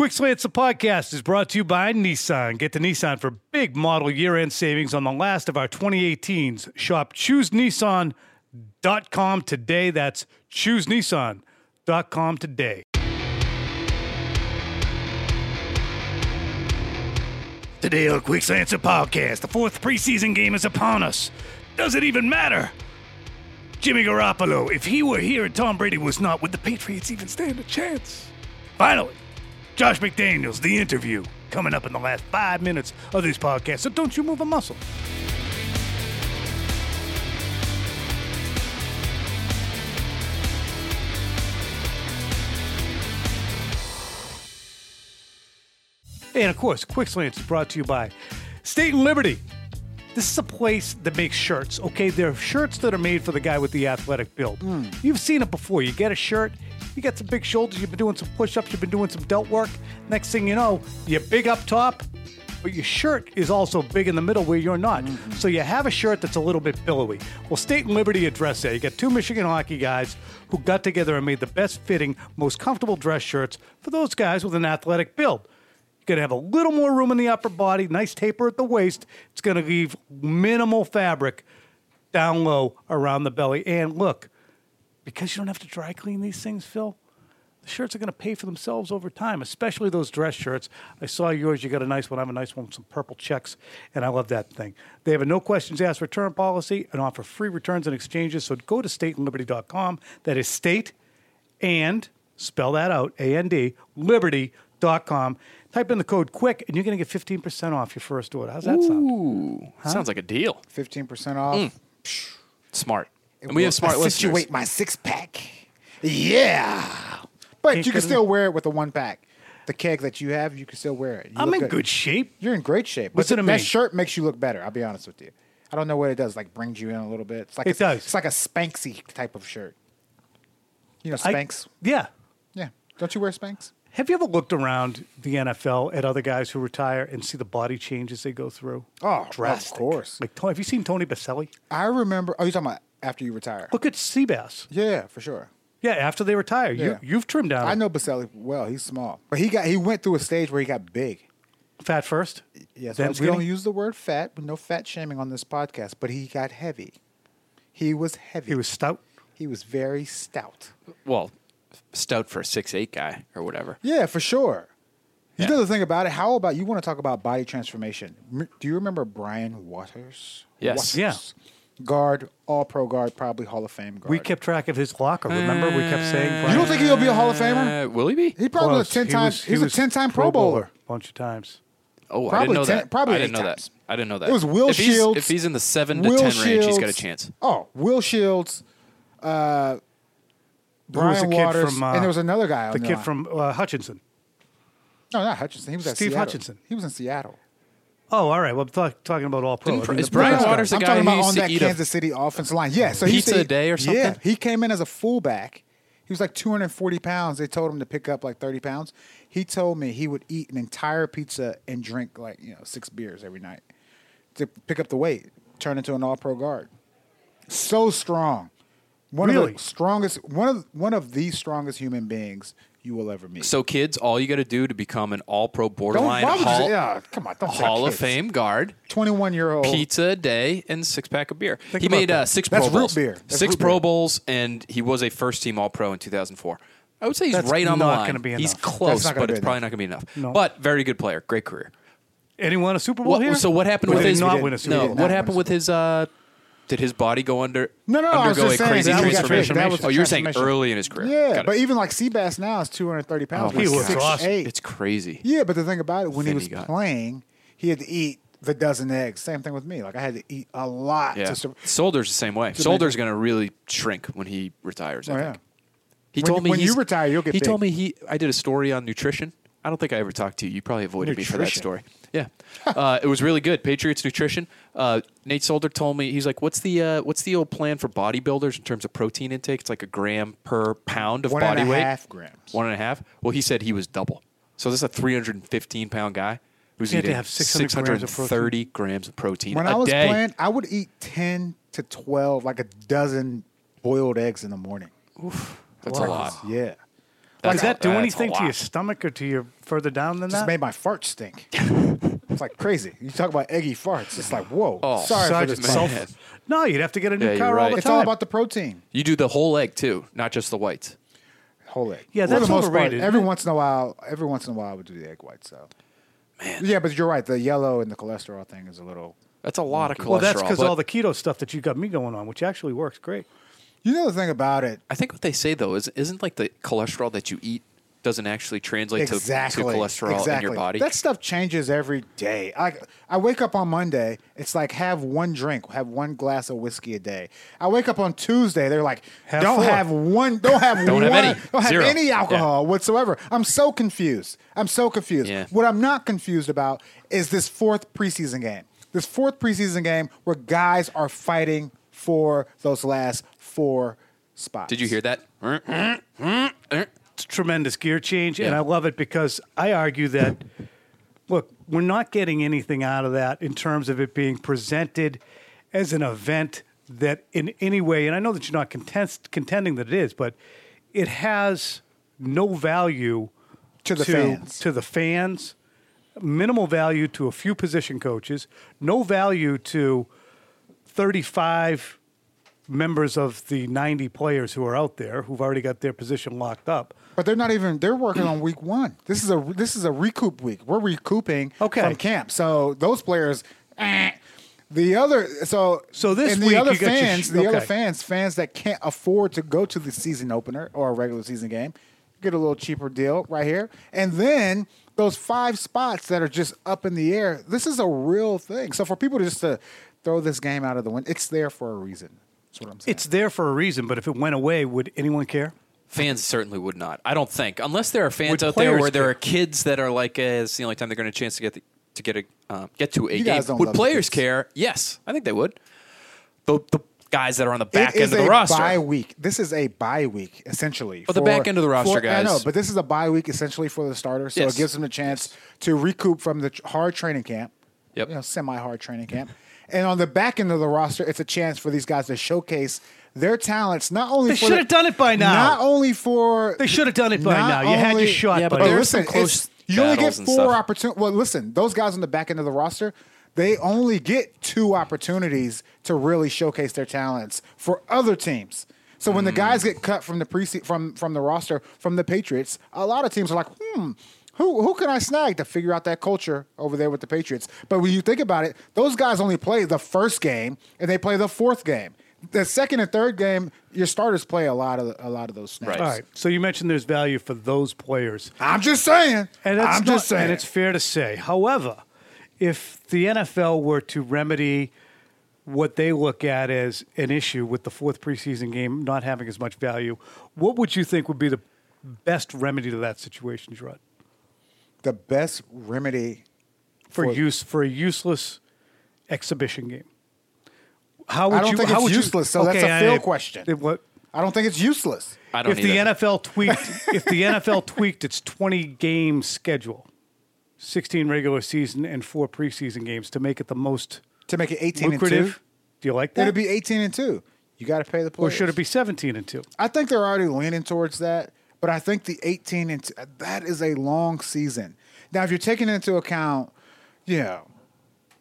Quick Slants, the podcast, is brought to you by Nissan. Get to Nissan for big model year end savings on the last of our 2018s. Shop choosenissan.com today. That's choosenissan.com today. Today on Quick Slants, the podcast, the fourth preseason game is upon us. Does it even matter? Jimmy Garoppolo, if he were here and Tom Brady was not, would the Patriots even stand a chance? Finally, Josh McDaniels, the interview, coming up in the last five minutes of this podcast. So don't you move a muscle. And of course, Quick Slants is brought to you by State and Liberty. This is a place that makes shirts, okay? They're shirts that are made for the guy with the athletic build. Hmm. You've seen it before. You get a shirt, you got some big shoulders, you've been doing some push ups, you've been doing some delt work. Next thing you know, you're big up top, but your shirt is also big in the middle where you're not. Mm-hmm. So you have a shirt that's a little bit billowy. Well, State and Liberty address that. You got two Michigan hockey guys who got together and made the best fitting, most comfortable dress shirts for those guys with an athletic build. You're going to have a little more room in the upper body, nice taper at the waist. It's going to leave minimal fabric down low around the belly. And look, because you don't have to dry clean these things, Phil, the shirts are going to pay for themselves over time, especially those dress shirts. I saw yours. You got a nice one. I have a nice one with some purple checks, and I love that thing. They have a no questions asked return policy and offer free returns and exchanges. So go to stateandliberty.com. That is state and spell that out, A N D, liberty.com. Type in the code QUICK, and you're going to get 15% off your first order. How's that sound? Ooh, sounds like a deal. Fifteen percent off. Mm. Smart. And we have smart accentuate listeners. my six pack. Yeah, but you can still wear it with the one pack. The keg that you have, you can still wear it. You I'm look in good shape. You're in great shape. What's but it th- mean? that shirt makes you look better. I'll be honest with you. I don't know what it does. Like brings you in a little bit. It's like It a, does. It's like a Spanksy type of shirt. You know I- Spanx. Yeah. yeah. Don't you wear Spanx? Have you ever looked around the NFL at other guys who retire and see the body changes they go through? Oh, of course. Like, Tony- have you seen Tony Boselli? I remember. Oh, you talking about after you retire? Look at Seabass. Yeah, for sure. Yeah, after they retire, Yeah. you, you've trimmed down. I know Boselli well. He's small, but he got he went through a stage where he got big. fat first. Yes, then we don't use the word fat, but no fat shaming on this podcast. But he got heavy. He was heavy. He was stout. He was very stout. Well, stout for a six eight guy or whatever. Yeah, for sure. You Yeah. know the thing about it. How about you want to talk about body transformation? M- Do you remember Brian Waters? Yes. Waters. Guard, all pro guard, probably Hall of Fame guard. We kept track of his locker. Remember, we kept saying. You don't think he'll be a Hall of Famer? Uh, will he be? He probably was a ten He time. was- he's he a ten time Pro Bowler. a bunch of times. Oh, I Probably didn't know 10 that. probably I didn't eight know times. that. I didn't know that. It was Will if he's- Shields. If he's in the seven to Will ten range, he's got a Shields. chance. Oh, Will Shields, uh, Who was Brian the kid Waters, from, uh, and there was another guy. on The kid line. from uh, Hutchinson. no, not Hutchinson. He was at Steve Seattle. Hutchinson. He was in Seattle. Oh, all right. Well, I'm talk, talking about all pro. Didn't- I mean, is the Brian best guy. Waters the I'm guy talking who about used on to that eat a Kansas City offensive line. Yeah, so he pizza said- a day or something. Yeah, he came in as a fullback. He was like 240 pounds. They told him to pick up like 30 pounds. He told me he would eat an entire pizza and drink like you know six beers every night to pick up the weight, turn into an All-Pro guard. So strong, one of Really? the strongest, one of one of the strongest human beings you will ever meet. So, kids, all you got to do to become an all pro borderline why would you Hall, say- yeah, come on, don't say Hall of kids. Fame guard, 21 year old pizza a day, and six pack of beer. Think he about made that. uh, six That's Pro root Bowls. beer. That's six root Pro beer. Bowls, and he was a first team All Pro in 2004. I would say he's That's right on the not line. gonna be he's enough. close, not gonna but be it's probably not going to be enough. No. But very good player, great career. And he won a Super Bowl What, here. so what happened Or with did his? not win a Super did Bowl? what happened with his? Uh, did his body go under? No, no, I was undergo just a saying crazy that was transformation. that was oh, you're saying transformation. early in his career. Yeah, Got it. but even like Seabass now is 230 pounds. My He's God. 6'8". it's crazy. Yeah, but the thing about it, when he Thin was he got. playing, he had to eat the dozen eggs. Same thing with me. Like I had to eat a lot. Yeah, To sur- Solder's the same way. Solder's going to really shrink when he retires. I Oh, think. yeah. He When- told me when you he's- retire, you'll get He told me he. I did a story on nutrition I don't think I ever talked to you. You probably avoided me for that story. Yeah, uh, it was really good. Patriots nutrition. Uh, Nate Solder told me he's like, "What's the uh, what's the old plan for bodybuilders in terms of protein intake? It's like a gram per pound of One and body a weight. half grams. One and a half. Well, he said he was double. So this is a 315 pound guy who's eating have 600 grams of protein. 630 grams of protein When a I was day. playing, I would eat ten to twelve, like a dozen boiled eggs in the morning. Oof, that's a lot. Yeah, That's Does that do anything to your stomach or to your further down than just that? made my fart stink. it's like crazy. You talk about eggy farts. It's like whoa. Oh, sorry for Sergeant this. man. Sulfur. No, you'd have to get a new Yeah, you're car all right. the It's time. all about the protein. You do the whole egg too, not just the whites. Whole egg. Yeah, For that's the most part, overrated, every isn't once in a while, every once in a while, I would do the egg white. So, man. Yeah, but you're right. The yellow and the cholesterol thing is a little. That's a lot of cholesterol. well, that's because but all the keto stuff that you got me going on, which actually works great. You know the thing about it. I think what they say though is isn't like the cholesterol that you eat doesn't actually translate to- exactly. to, cholesterol exactly. in your body. That stuff changes every day. I I wake up on Monday, it's like have one drink, have one glass of whiskey a day. I wake up on Tuesday, they're like, Have don't four. have one, don't have Don't have one, any. don't have Zero. any alcohol whatsoever. I'm so confused. I'm so confused. Yeah. What I'm not confused about is this fourth preseason game. This fourth preseason game where guys are fighting for those last four spots. Did you hear that? It's a tremendous gear change, and I love it because I argue that, look, we're not getting anything out of that in terms of it being presented as an event that in any way, and I know that you're not contest, contending that it is, but it has no value To the to, fans. to the fans, minimal value to a few position coaches, no value to 35 members of the 90 players who are out there who've already got their position locked up. But they're not even. They're working on week one. This is a this is a recoup week. We're recouping Okay. from camp. So those players. eh. The other so So this and week the other you fans, sh- the other fans, fans that can't afford to go to the season opener or a regular season game, get a little cheaper deal right here. And then those five spots that are just up in the air. This is a real thing. So for people just to throw this game out of the window, it's there for a reason. That's what I'm saying. It's there for a reason, but if it went away, would anyone care? Fans certainly would not. I don't think, unless there are fans Would out there players where there care? are kids that are like, uh, it's the only time they're going to chance to get the, to get a uh, get to a You game. guys don't Would love the players kids. care? Yes, I think they would. The, the guys that are on the back It end is of the a roster. Bye week. This is a bye week essentially. Well, the back end of the roster, for- I know, guys. but this is a bye week essentially for the starters, so Yes. it gives them a chance to recoup from the tr- hard training camp. Yep. You know, semi-hard training camp, and on the back end of the roster, it's a chance for these guys to showcase their talents. Not only for They should have done it by now. Not only for They should have done it by now. You had your only- shot, Yeah, but buddy. there some listen, close you only get four stuff. opportunities. Well, listen, those guys on the back end of the roster, they only get two opportunities to really showcase their talents for other teams. So when the guys get cut from the pre from from the roster from the Patriots, a lot of teams are like, hmm. Who, who can I snag to figure out that culture over there with the Patriots? But when you think about it, those guys only play the first game and they play the fourth game. The second and third game, your starters play a lot of a lot of those snaps. Right. All right. So you mentioned there's value for those players. I'm just saying. And it's I'm not- just saying. And it's fair to say. However, if the NFL were to remedy what they look at as an issue with the fourth preseason game not having as much value, what would you think would be the best remedy to that situation, Jerod? The best remedy For, For- use for a useless exhibition game. How would I don't you? think how it's would you- useless, so that's Okay, a I- Phil question. it- what- I don't think it's useless. I don't if the. NFL tweaked if the NFL tweaked its 20 game schedule, 16 regular season and four preseason games to make it the most To make it 18 and 2, lucrative. Do you like that? it'd be 18 and 2. You got to pay the players. or should it be 17 and 2? I think they're already leaning towards that, but I think the 18 and 2, that is a long season. Now, if you're taking into account, you know,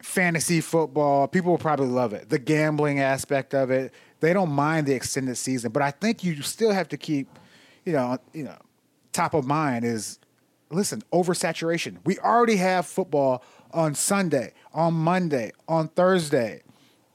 fantasy football, people will probably love it. The gambling aspect of it, they don't mind the extended season, but I think you still have to keep, you know, you know, top of mind is listen, oversaturation. We already have football on Sunday, on Monday, on Thursday,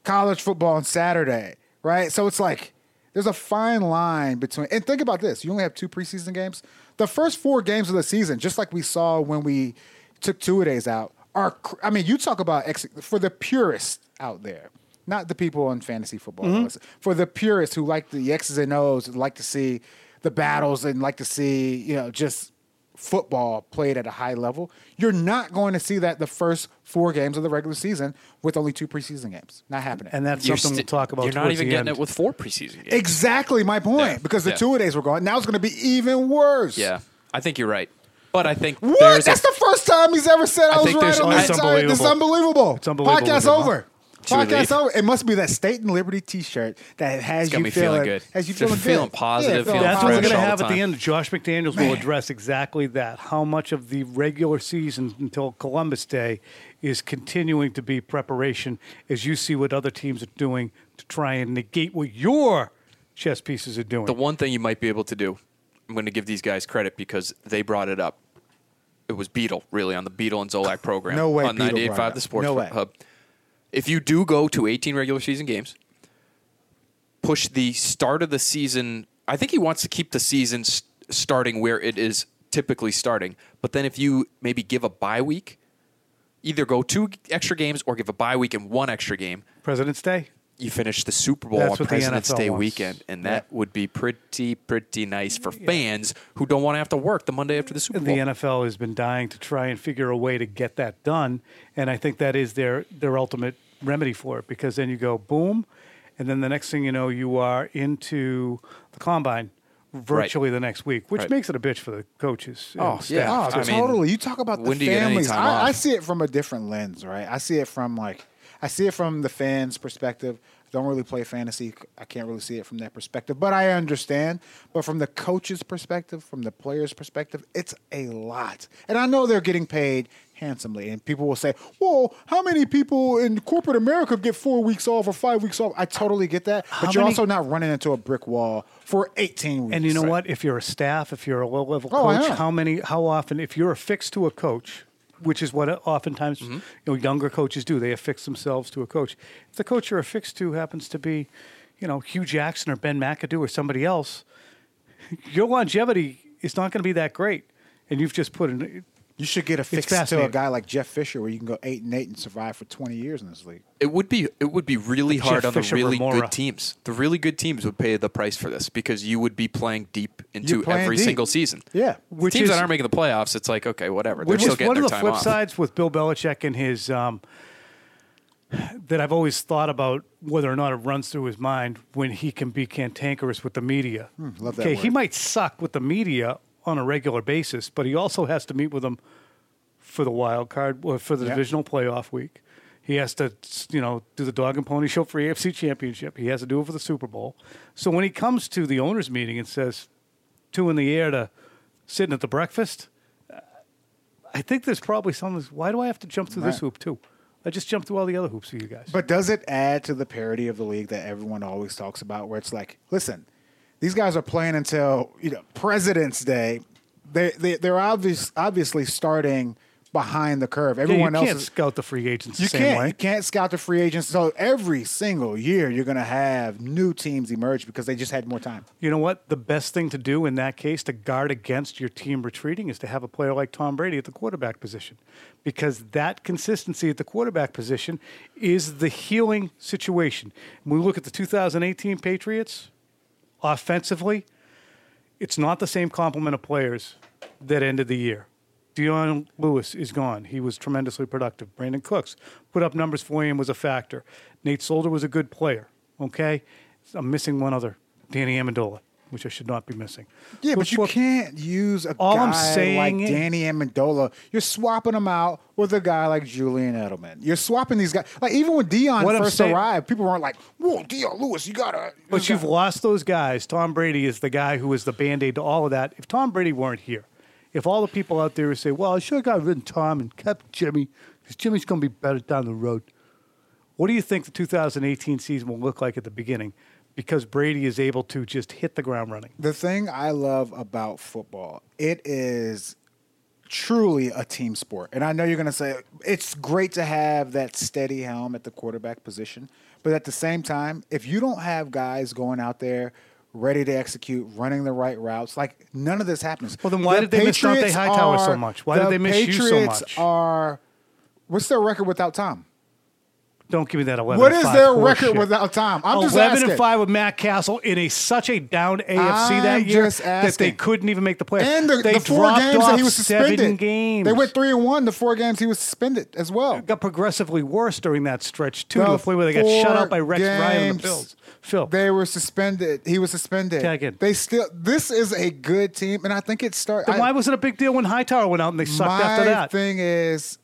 college football on Saturday, right? So it's like there's a fine line between. And think about this: you only have two preseason games. The first four games of the season, just like we saw when we took two days out, are. I mean, you talk about ex- for the purists out there. Not the people on fantasy football. Mm-hmm. For the purists who like the X's and O's, and like to see the battles and like to see, you know, just football played at a high level, you're not going to see that the first four games of the regular season with only two preseason games. Not happening. And that's You're something sti- we'll talk about. You're not even the getting end. it with four preseason games. exactly my point Yeah. because the Yeah. two a days were gone. Now it's going to be even worse. Yeah, I think you're right. But I think What? That's a, the first time he's ever said I, I was right on that it's side. This is unbelievable. It's unbelievable. Podcast Huh? over. It's a relief. Podcast over. It must be that State and Liberty T-shirt that has got you me feeling good. Has you Just feeling feeling good. positive, feeling That's what we're fresh going to all the have at the time. end. Josh McDaniels will address exactly that. How much of the regular season until Columbus Day is continuing to be preparation as you see what other teams are doing to try and negate what your chess pieces are doing. the one thing you might be able to do. I'm going to give these guys credit because they brought it up. It was Beetle, really, on the Beetle and Zolak program. No way On Beetle brought it 98.5 up. The Sports No way. Hub. If you do go to 18 regular season games, push the start of the season. I think he wants to keep the season s- starting where it is typically starting. But then if you maybe give a bye week, either go two extra games or give a bye week and one extra game, President's Day. You finish the Super Bowl That's on President's Day wants. weekend, and that would be pretty, pretty nice for fans who don't want to have to work the Monday after the Super Bowl. The NFL has been dying to try and figure a way to get that done, and I think that is their their ultimate remedy for it. Because then you go boom, and then the next thing you know, you are into the combine virtually the next week, which Right. makes it a bitch for the coaches. Oh, the yeah. staff. Oh, I mean, totally. you talk about the when do you get any families. I, I see it from a different lens, right? I see it from like I see it from the fans' perspective. Don't really play fantasy. I can't really see it from that perspective, but I understand. But from the coach's perspective, from the player's perspective, it's a lot. And I know they're getting paid handsomely. And people will say, "Well, how many people in corporate America get four weeks off or five weeks off?" I totally get that, How but you're many- also not running into a brick wall for 18 weeks. And you know what? If you're a staff, if you're a low level Oh, I coach, how many, how often, if you're affixed to a coach, which is what oftentimes Mm-hmm. you know younger coaches do, they affix themselves to a coach. If the coach you're affixed to happens to be, you know, Hue Jackson or Ben McAdoo or somebody else, your longevity is not going to be that great. And you've just put in. You should get affixed to a guy like Jeff Fisher, where you can go eight and eight and survive for 20 years in this league. It would be it would be really Jeff hard on the really Remora. good teams. The really good teams would pay the price for this because you would be playing deep into playing every deep. single season. Yeah. Which teams is- that aren't making the playoffs, it's like okay, whatever. They're Which still is getting one of the time flip off. sides with Bill Belichick and his um, that I've always thought about whether or not it runs through his mind when he can be cantankerous with the media. Hmm, love that okay, he might suck with the media on a regular basis, but he also has to meet with them for the wild card or for the Yeah. divisional playoff week. He has to, you know, do the dog and pony show for AFC Championship. He has to do it for the Super Bowl. So when he comes to the owners' meeting and says two in the air to sitting at the breakfast, I think there's probably some. Why do I have to jump through this hoop too? I just jumped through all the other hoops for you guys. But does it add to the parity of the league that everyone always talks about, where it's like, listen, these guys are playing until you know President's Day. They they they're obvious obviously starting behind the curve. Yeah, Everyone you else can't is. scout the free agents the You same can't. way. You can't scout the free agents. So every single year, you're going to have new teams emerge because they just had more time. You know what? The best thing to do in that case to guard against your team retreating is to have a player like Tom Brady at the quarterback position. Because that consistency at the quarterback position is the healing situation. When we look at the 2018 Patriots, offensively, it's not the same complement of players that ended the year. Dion Lewis is gone. He was tremendously productive. Brandin Cooks put up numbers for and was a factor. Nate Solder was a good player. Okay, I'm missing one other, Danny Amendola, which I should not be missing. Yeah, but Which you can't use a All guy I'm saying like is- Danny Amendola. You're swapping him out with a guy like Julian Edelman. You're swapping these guys. Like even when Dion first saying- arrived, people weren't like, "Whoa, Dion Lewis, you gotta." But this you've guy." lost those guys. Tom Brady is the guy who is the band aid to all of that. If Tom Brady weren't here, if all the people out there who say, well, I should have got rid of Tom and kept Jimmy because Jimmy's going to be better down the road, what do you think the 2018 season will look like at the beginning? Because Brady is able to just hit the ground running. The thing I love about football, it is truly a team sport. And I know you're going to say it's great to have that steady helm at the quarterback position, but at the same time, if you don't have guys going out there ready to execute, running the right routes, like none of this happens. Well, then why The did they miss Dante Patriots Hightower so much? Why did they miss you so Patriots much? Are what's their record without Tom? Don't give me that 11 What is five their record shit. without Tom? I'm just 11 asking. and 5 with Matt Cassel in a such a down AFC that I'm year that they couldn't even make the playoffs. And the, they the four games that he was suspended. games. They went three and one. The four games he was suspended as well. got progressively worse during that stretch too, to The the point where they got shut out by Rex Ryan and games the Bills. Phil, They were suspended. He was suspended. Tag in. They still. This is a good team, and I think it started. then why was it a big deal when Hightower went out and they sucked after that? thing is,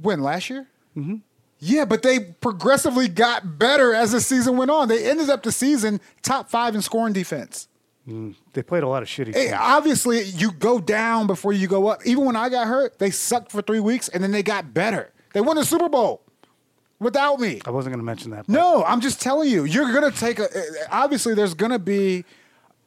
when last year. Mm-hmm. Yeah, but they progressively got better as the season went on. They ended up the season top five in scoring defense. Mm, they played a lot of shitty Hey, obviously, you go down before you go up. Even when I got hurt, they sucked for three weeks, and then they got better. They won the Super Bowl without me. I wasn't going to mention that. but- No, I'm just telling you, you're gonna take a. Eh, eh, obviously, there's gonna be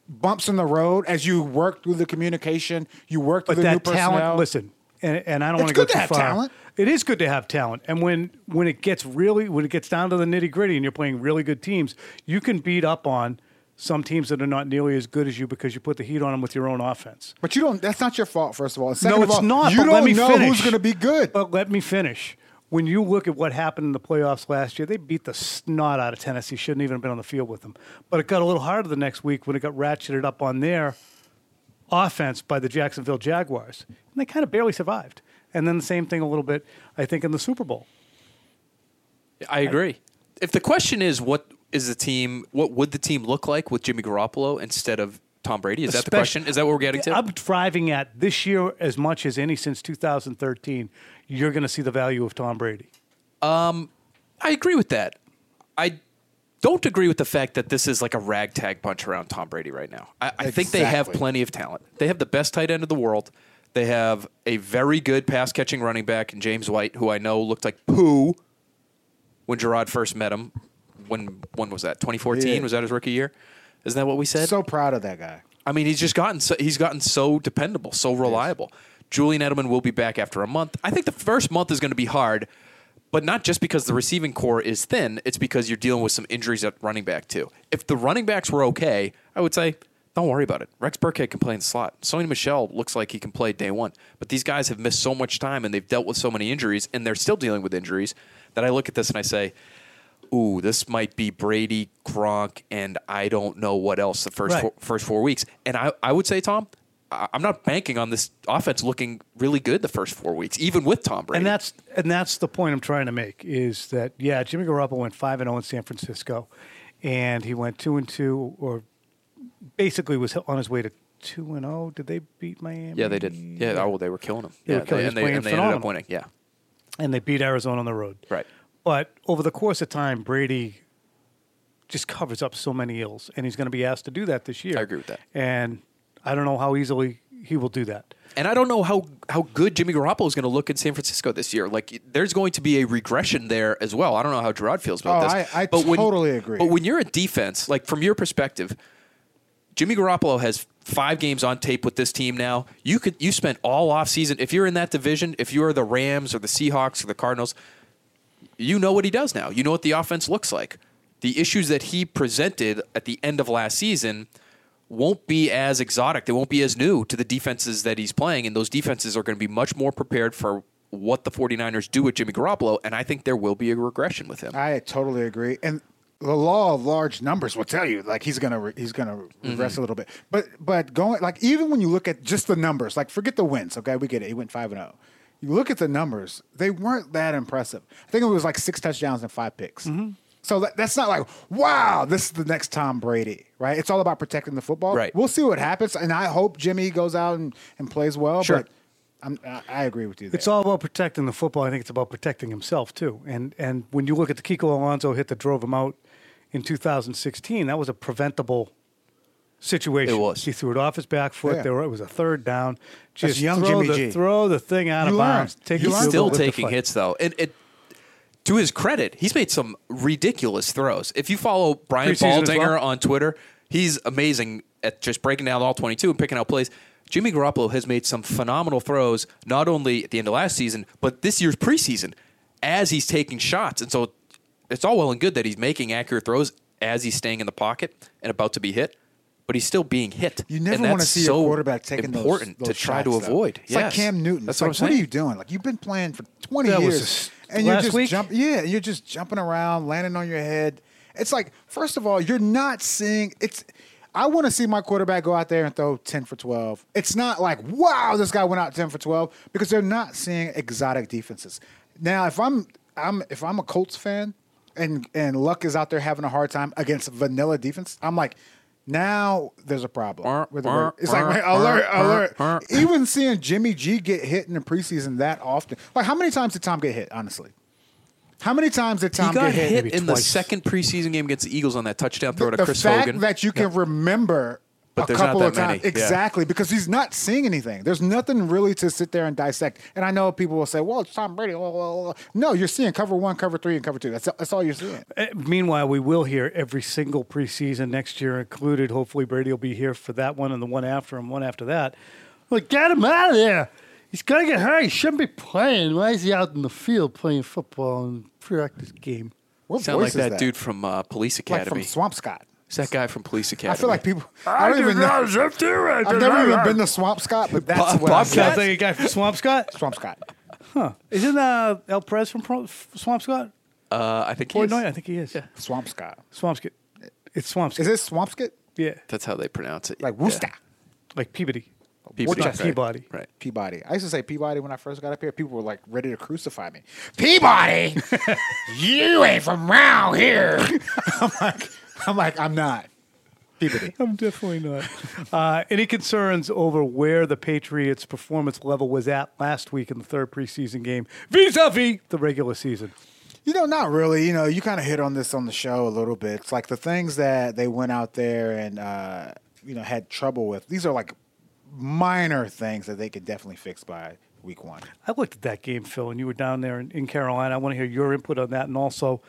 bumps in the road as you work through the communication. You work through but the new that personnel. talent, listen, and, and I don't want to go to too have far. talent. It is good to have talent, and when when it gets really when it gets down to the nitty gritty, and you're playing really good teams, you can beat up on some teams that are not nearly as good as you because you put the heat on them with your own offense. But you don't. That's not your fault. First of all, second no, it's all, not. You don't let me know finish. who's going to be good. But let me finish. When you look at what happened in the playoffs last year, they beat the snot out of Tennessee. Shouldn't even have been on the field with them. But it got a little harder the next week when it got ratcheted up on their offense by the Jacksonville Jaguars. And they kind of barely survived. And then the same thing a little bit, I think, in the Super Bowl. I agree. If the question is what is the team, what would the team look like with Jimmy Garoppolo instead of Tom Brady? Is that the question? Is that what we're getting to? I'm driving at this year as much as any since 2013. You're going to see the value of Tom Brady. Um, I agree with that. I don't agree with the fact that this is like a ragtag bunch around Tom Brady right now. I, I think they have plenty of talent. They have the best tight end in the world. They have a very good pass catching running back in James White, who I know looked like poo when Jerod first met him. When when was that? 2014 Yeah. was that his rookie year? Isn't that what we said? so proud of that guy. I mean, he's just gotten so, he's gotten so dependable, so reliable. Julian Edelman will be back after a month. I think the first month is going to be hard, but not just because the receiving corps is thin. It's because you're dealing with some injuries at running back too. If the running backs were okay, I would say don't worry about it. Rex Burkhead can play in the slot. Sony Michel looks like he can play day one, but these guys have missed so much time and they've dealt with so many injuries, and they're still dealing with injuries that I look at this and I say. Ooh, this might be Brady, Gronk, and I don't know what else the first Right. four, first four weeks. And I, I would say, Tom, I'm not banking on this offense looking really good the first four weeks, even with Tom Brady. And that's and that's the point I'm trying to make is that yeah, Jimmy Garoppolo went five and zero in San Francisco, and he went two and two, or basically was on his way to two and zero. Did they beat Miami? yeah, they did. Yeah, oh, they were killing him. They yeah, were killing- he was and they, and they ended up winning. Yeah, and they beat Arizona on the road. right. But over the course of time, Brady just covers up so many ills, and he's going to be asked to do that this year. I agree with that. And I don't know how easily he will do that. And I don't know how, how good Jimmy Garoppolo is going to look in San Francisco this year. Like, there's going to be a regression there as well. I don't know how Jerod feels about Oh, this. I- I but when, totally agree. But when you're a defense, like from your perspective, Jimmy Garoppolo has five games on tape with this team now. You could you spent all offseason. If you're in that division, if you're the Rams or the Seahawks or the Cardinals, you know what he does now. You know what the offense looks like. The issues that he presented at the end of last season won't be as exotic. They won't be as new to the defenses that he's playing, and those defenses are going to be much more prepared for what the 49ers do with Jimmy Garoppolo, and I think there will be a regression with him. I totally agree. And the law of large numbers will tell you like he's gonna re- he's gonna Mm-hmm. regress a little bit. But but going like even when you look at just the numbers, like forget the wins. Okay, we get it. He went five and zero. You look at the numbers; they weren't that impressive. I think it was like six touchdowns and five picks. Mm-hmm. So that, that's not like wow, this is the next Tom Brady, right? It's all about protecting the football. Right. We'll see what happens, and I hope Jimmy goes out and, and plays well. Sure. But I'm, I, I agree with you. There. It's all about protecting the football. I think it's about protecting himself too. And and when you look at the Kiko Alonso hit that drove him out in 2016, that was a preventable situation. It was. He threw it off his back foot. Yeah. There were, it was a third down. That's Just young throw Jimmy the, G. Throw the thing out You of learn. bounds. Take He's still goal, live the taking hits though, and it. To his credit, he's made some ridiculous throws. If you follow Brian Preseason as Baldinger well? on Twitter, he's amazing at just breaking down all 22 and picking out plays. Jimmy Garoppolo has made some phenomenal throws, not only at the end of last season, but this year's preseason, as he's taking shots. And so it's all well and good that he's making accurate throws as he's staying in the pocket and about to be hit, but he's still being hit. You never want to see so your quarterback taking important those, those to try to shots, though. avoid. It's like Cam Newton. That's it's what like, what are you doing? Like you've been playing for 20 That years, a and you're just week? jump. Yeah, you're just jumping around, landing on your head. It's like, first of all, you're not seeing. It's. I want to see my quarterback go out there and throw ten for twelve. It's not like, wow, this guy went out ten for twelve because they're not seeing exotic defenses. Now, if I'm, I'm, if I'm a Colts fan, and and Luck is out there having a hard time against vanilla defense, I'm like. Now there's a problem. with the it's like man, alert, alert. Even seeing Jimmy G get hit in the preseason that often. Like, how many times did Tom get hit? Honestly, how many times did Tom he got get hit? hit maybe in the second preseason game against the Eagles on that touchdown throw to the Chris fact Hogan. that you can remember But a there's not couple that of times many, yeah. exactly because he's not seeing anything. There's nothing really to sit there and dissect. And I know people will say, "Well, it's Tom Brady." blah, blah, blah. No, you're seeing cover one, cover three, and cover two. That's that's all you're seeing. Uh, Meanwhile, we will hear every single preseason next year included. Hopefully, Brady will be here for that one and the one after and one after that. Like, get him out of there. He's going to get hurt. He shouldn't be playing. Why is he out in the field playing football and practice game? What Sound like voice is that, dude from uh, Police like Academy. from Swamp Scott. It's that guy from Police Academy. I feel like people. I don't even know. I've never even been to Swamp Scott, but that's Bob- what I Bobcat? Sounds like a guy from Swampscott. Swamp Scott. Isn't uh, El Perez from Pro- Swampscott? Uh, I think he Or is. no, I think he is. Swamp Scott. Swampscott. It's Swampscott. Is it Swampskit? yeah. That's how they pronounce it. Like Yeah. Worcester. Like Peabody. Peabody, Not right. Peabody. Right. Peabody. I used to say Peabody when I first got up here. People were like ready to crucify me. Peabody, you ain't from round here. I'm like, I'm like, I'm not. Peabody. I'm definitely not. Uh, any concerns over where the Patriots' performance level was at last week in the third preseason game vis-a-vis the regular season? You know, not really. You know, you kind of hit on this on the show a little bit. It's like the things that they went out there and uh, you know had trouble with. These are like minor things that they could definitely fix by week one. I looked at that game, Phil, and you were down there in, in Carolina. I want to hear your input on that. And also,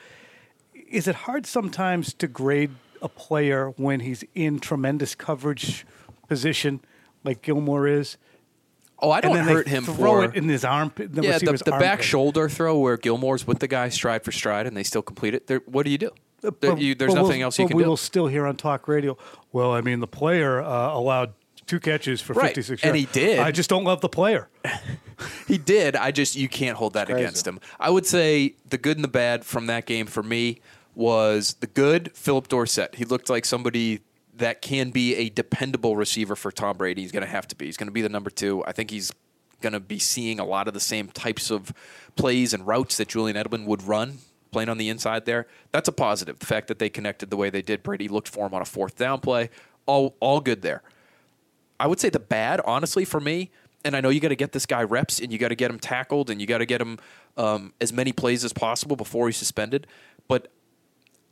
is it hard sometimes to grade a player when he's in tremendous coverage position like Gilmore is? Oh, I don't then hurt they him throw for it in his armpit. The yeah, the, receiver's the back armpit. shoulder throw where Gilmore's with the guy stride for stride and they still complete it. There, what do you do? But- you- there's but we'll- nothing else you but can we do. will still hear on talk radio. Well, I mean, the player uh, allowed two catches for Right, 56 and yards. he did. I just don't love the player. He did. I just you can't hold that against him. I would say the good and the bad from that game for me was the good. Philip Dorsett. He looked like somebody that can be a dependable receiver for Tom Brady. He's going to have to be. He's going to be the number two. I think he's going to be seeing a lot of the same types of plays and routes that Julian Edelman would run. Playing on the inside there, that's a positive. The fact that they connected the way they did, Brady looked for him on a fourth down play, all all good there. I would say the bad, honestly, for me, and I know you got to get this guy reps and you got to get him tackled and you got to get him um, as many plays as possible before he's suspended. But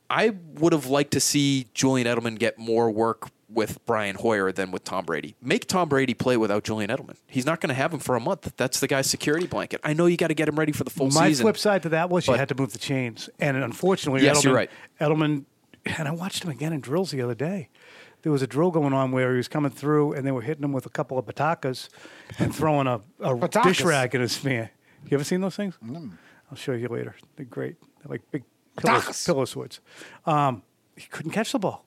I would have liked to see Julian Edelman get more work with Brian Hoyer than with Tom Brady. Make Tom Brady play without Julian Edelman. He's not going to have him for a month. That's the guy's security blanket. I know you got to get him ready for the full My season. My flip side to that was you had to move the chains, and unfortunately, Yes, Edelman, you're right. Edelman, and I watched him again in drills the other day. There was a drill going on where he was coming through, and they were hitting him with a couple of batakas and throwing a, a Batakas? dish rag in his fan. You ever seen those things? Mm. I'll show you later. They're great. They're like big pillow, Batakas. pillow swords. Um, he couldn't catch the ball.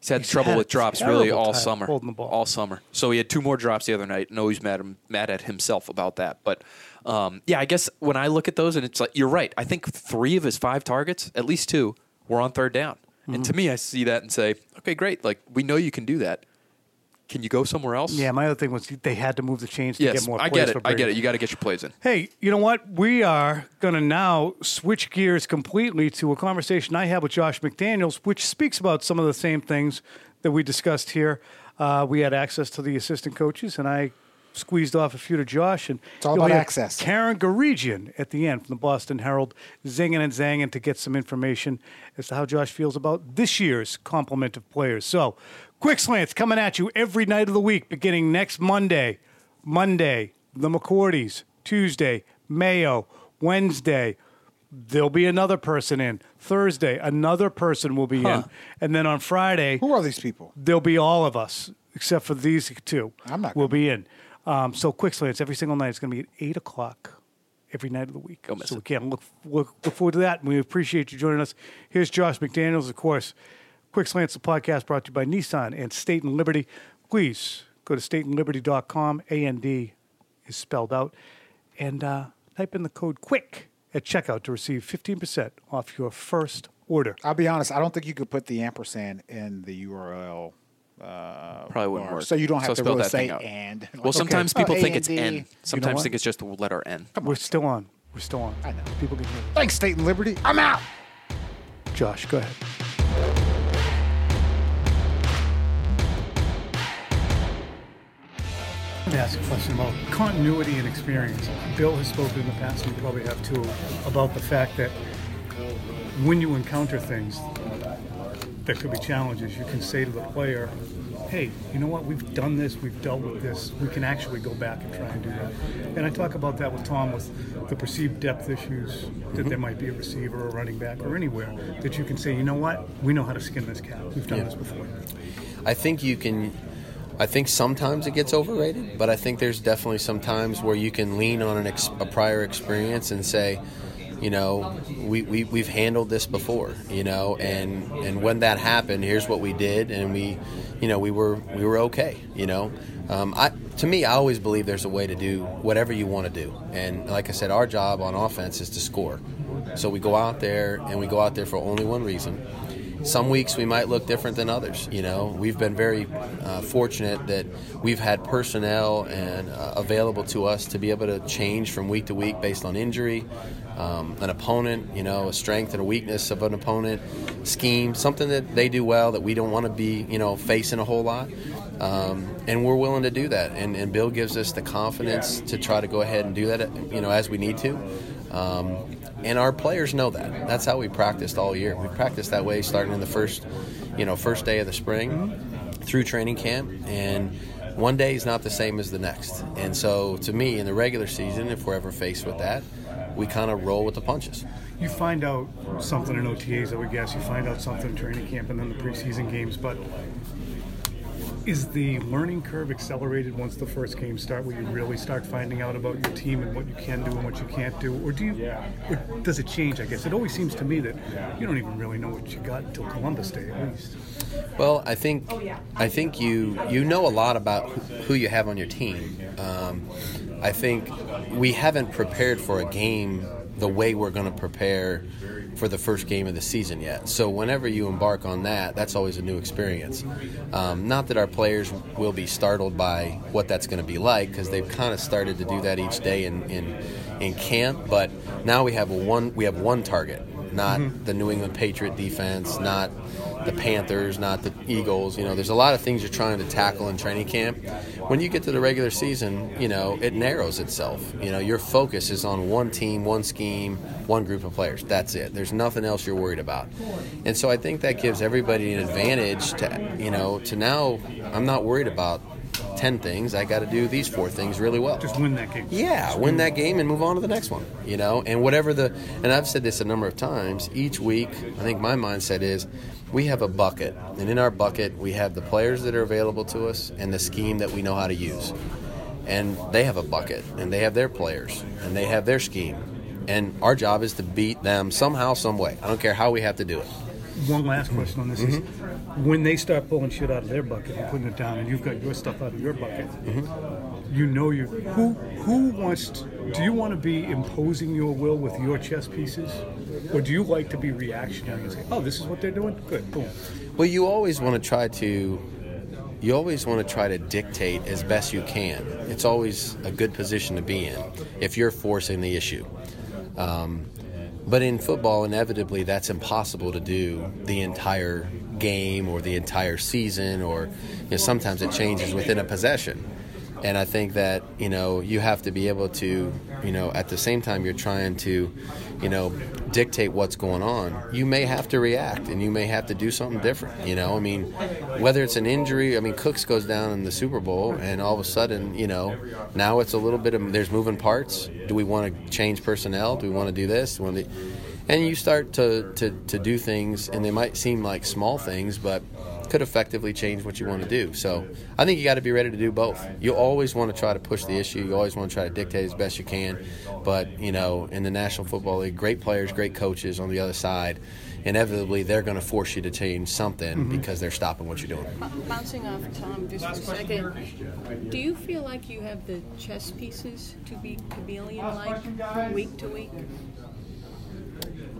He's had He's trouble had with drops really all summer. holding the ball. All summer. So he had two more drops the other night. No, he's mad, mad at himself about that. But um, yeah, I guess when I look at those and it's like, you're right. I think three of his five targets, at least two, were on third down. And Mm-hmm. to me, I see that and say, okay, great. Like, we know you can do that. Can you go somewhere else? Yeah, my other thing was they had to move the chains to Yes, get more I plays get it. for I get it. You got to get your plays in. Hey, you know what? We are going to now switch gears completely to a conversation I had with Josh McDaniels, which speaks about some of the same things that we discussed here. Uh, we had access to the assistant coaches, and I squeezed off a few to Josh. And It's all about access. Karen Guregian at the end from the Boston Herald, zinging and zanging to get some information as to how Josh feels about this year's complement of players. So, quick slants coming at you every night of the week, beginning next Monday. Monday, the McCourties. Tuesday, Mayo. Wednesday, there'll be another person in. Thursday, another person will be in. And then on Friday, Who are these people? there'll be all of us except for these two. I'm not We'll be in. Um, so quick slants every single night. It's going to be at eight o'clock every night of the week. Miss so we can't look, look look forward to that. And we appreciate you joining us. Here's Josh McDaniels, of course. Quick slants, the podcast brought to you by Nissan and State and Liberty. Please go to stateandliberty.com. A N D is spelled out, and uh, type in the code QUICK at checkout to receive 15% off your first order. I'll be honest. I don't think you could put the ampersand in the URL. Uh, Probably wouldn't bar, work. So you don't So have to spell really that thing say out. and. Well, sometimes Okay. people Oh, think it's A&D. N. Sometimes what? think it's just the letter N. We're still on. We're still on. I know. People can hear. Thanks, State and Liberty. I'm out. Josh, go ahead. I'm gonna ask a question about continuity and experience. Bill has spoken in the past, and you probably have too, about the fact that when you encounter things that could be challenges, you can say to the player, hey, you know what, we've done this, we've dealt with this, we can actually go back and try and do that. And I talk about that with Tom with the perceived depth issues that there mm-hmm. might be a receiver or running back or anywhere, that you can say, you know what, we know how to skin this cat, we've done this before. I think you can. I think sometimes it gets overrated, but I think there's definitely some times where you can lean on an ex, a prior experience and say, you know, we, we we've handled this before, you know, and and when that happened, here's what we did, and we, you know, we were we were okay, you know. Um, I to me, I always believe there's a way to do whatever you want to do, and like I said, our job on offense is to score. So we go out there and we go out there for only one reason some weeks we might look different than others. You know, we've been very uh, fortunate that we've had personnel and uh, available to us to be able to change from week to week based on injury, um, an opponent, you know, a strength and a weakness of an opponent, scheme, something that they do well that we don't want to be, you know, facing a whole lot. Um, and we're willing to do that. And, and Bill gives us the confidence to try to go ahead and do that, you know, as we need to. Um, and our players know that. That's how we practiced all year. We practiced that way starting in the first, you know, first day of the spring through training camp, and one day is not the same as the next. And so, to me, in the regular season, if we're ever faced with that, we kind of roll with the punches. You find out something in OTAs, I would guess. You find out something in training camp and then the preseason games. But is the learning curve accelerated once the first games start, where you really start finding out about your team and what you can do and what you can't do, or do you? Or does it change? I guess it always seems to me that you don't even really know what you got until Columbus Day, at least. Well, I think I think you you know a lot about who, who you have on your team. Um, I think we haven't prepared for a game the way we're going to prepare for the first game of the season yet. So whenever you embark on that, that's always a new experience. Um, not that our players will be startled by what that's going to be like because they've kind of started to do that each day in, in in camp. But now we have a one we have one target, not the New England Patriot defense, not the Panthers, not the Eagles. You know, there's a lot of things you're trying to tackle in training camp. When you get to the regular season, you know, it narrows itself. You know, your focus is on one team, one scheme, one group of players. That's it. There's nothing else you're worried about. And so I think that gives everybody an advantage to, you know, to now I'm not worried about 10 things. I got to do these four things really well. Just win that game. Yeah, win that game and move on to the next one. You know, and whatever the and I've said this a number of times. Each week, I think my mindset is we have a bucket, and in our bucket we have the players that are available to us and the scheme that we know how to use. And they have a bucket, and they have their players, and they have their scheme. And our job is to beat them somehow, some way. I don't care how we have to do it. One last question on this is mm-hmm. when they start pulling shit out of their bucket and putting it down, and you've got your stuff out of your bucket, mm-hmm. you know you who who wants. To, do you want to be imposing your will with your chess pieces, or do you like to be reactionary and say, "Oh, this is what they're doing. Good, boom." Well, you always want to try to you always want to try to dictate as best you can. It's always a good position to be in if you're forcing the issue. Um, but in football, inevitably, that's impossible to do the entire game or the entire season, or you know, sometimes it changes within a possession. And I think that you know you have to be able to, you know, at the same time you're trying to, you know, dictate what's going on. You may have to react, and you may have to do something different. You know, I mean, whether it's an injury, I mean, Cooks goes down in the Super Bowl, and all of a sudden, you know, now it's a little bit of there's moving parts. Do we want to change personnel? Do we want to do this? And you start to, to to do things, and they might seem like small things, but could effectively change what you want to do. So I think you got to be ready to do both. You always want to try to push the issue. You always want to try to dictate as best you can. But you know, in the National Football League, great players, great coaches on the other side. Inevitably, they're going to force you to change something because they're stopping what you're doing. Bouncing off Tom just for a second, do you feel like you have the chess pieces to be chameleon-like from week to week?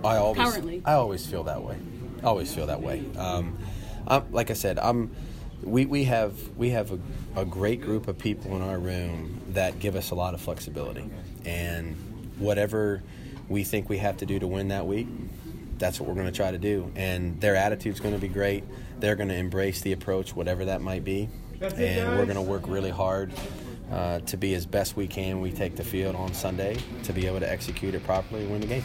I always, Currently. I always feel that way. I always feel that way. Um, I'm, like I said, I'm. We, we have we have a, a great group of people in our room that give us a lot of flexibility, and whatever we think we have to do to win that week, that's what we're going to try to do. And their attitude's going to be great. They're going to embrace the approach, whatever that might be, and we're going to work really hard uh, to be as best we can. We take the field on Sunday to be able to execute it properly and win the game.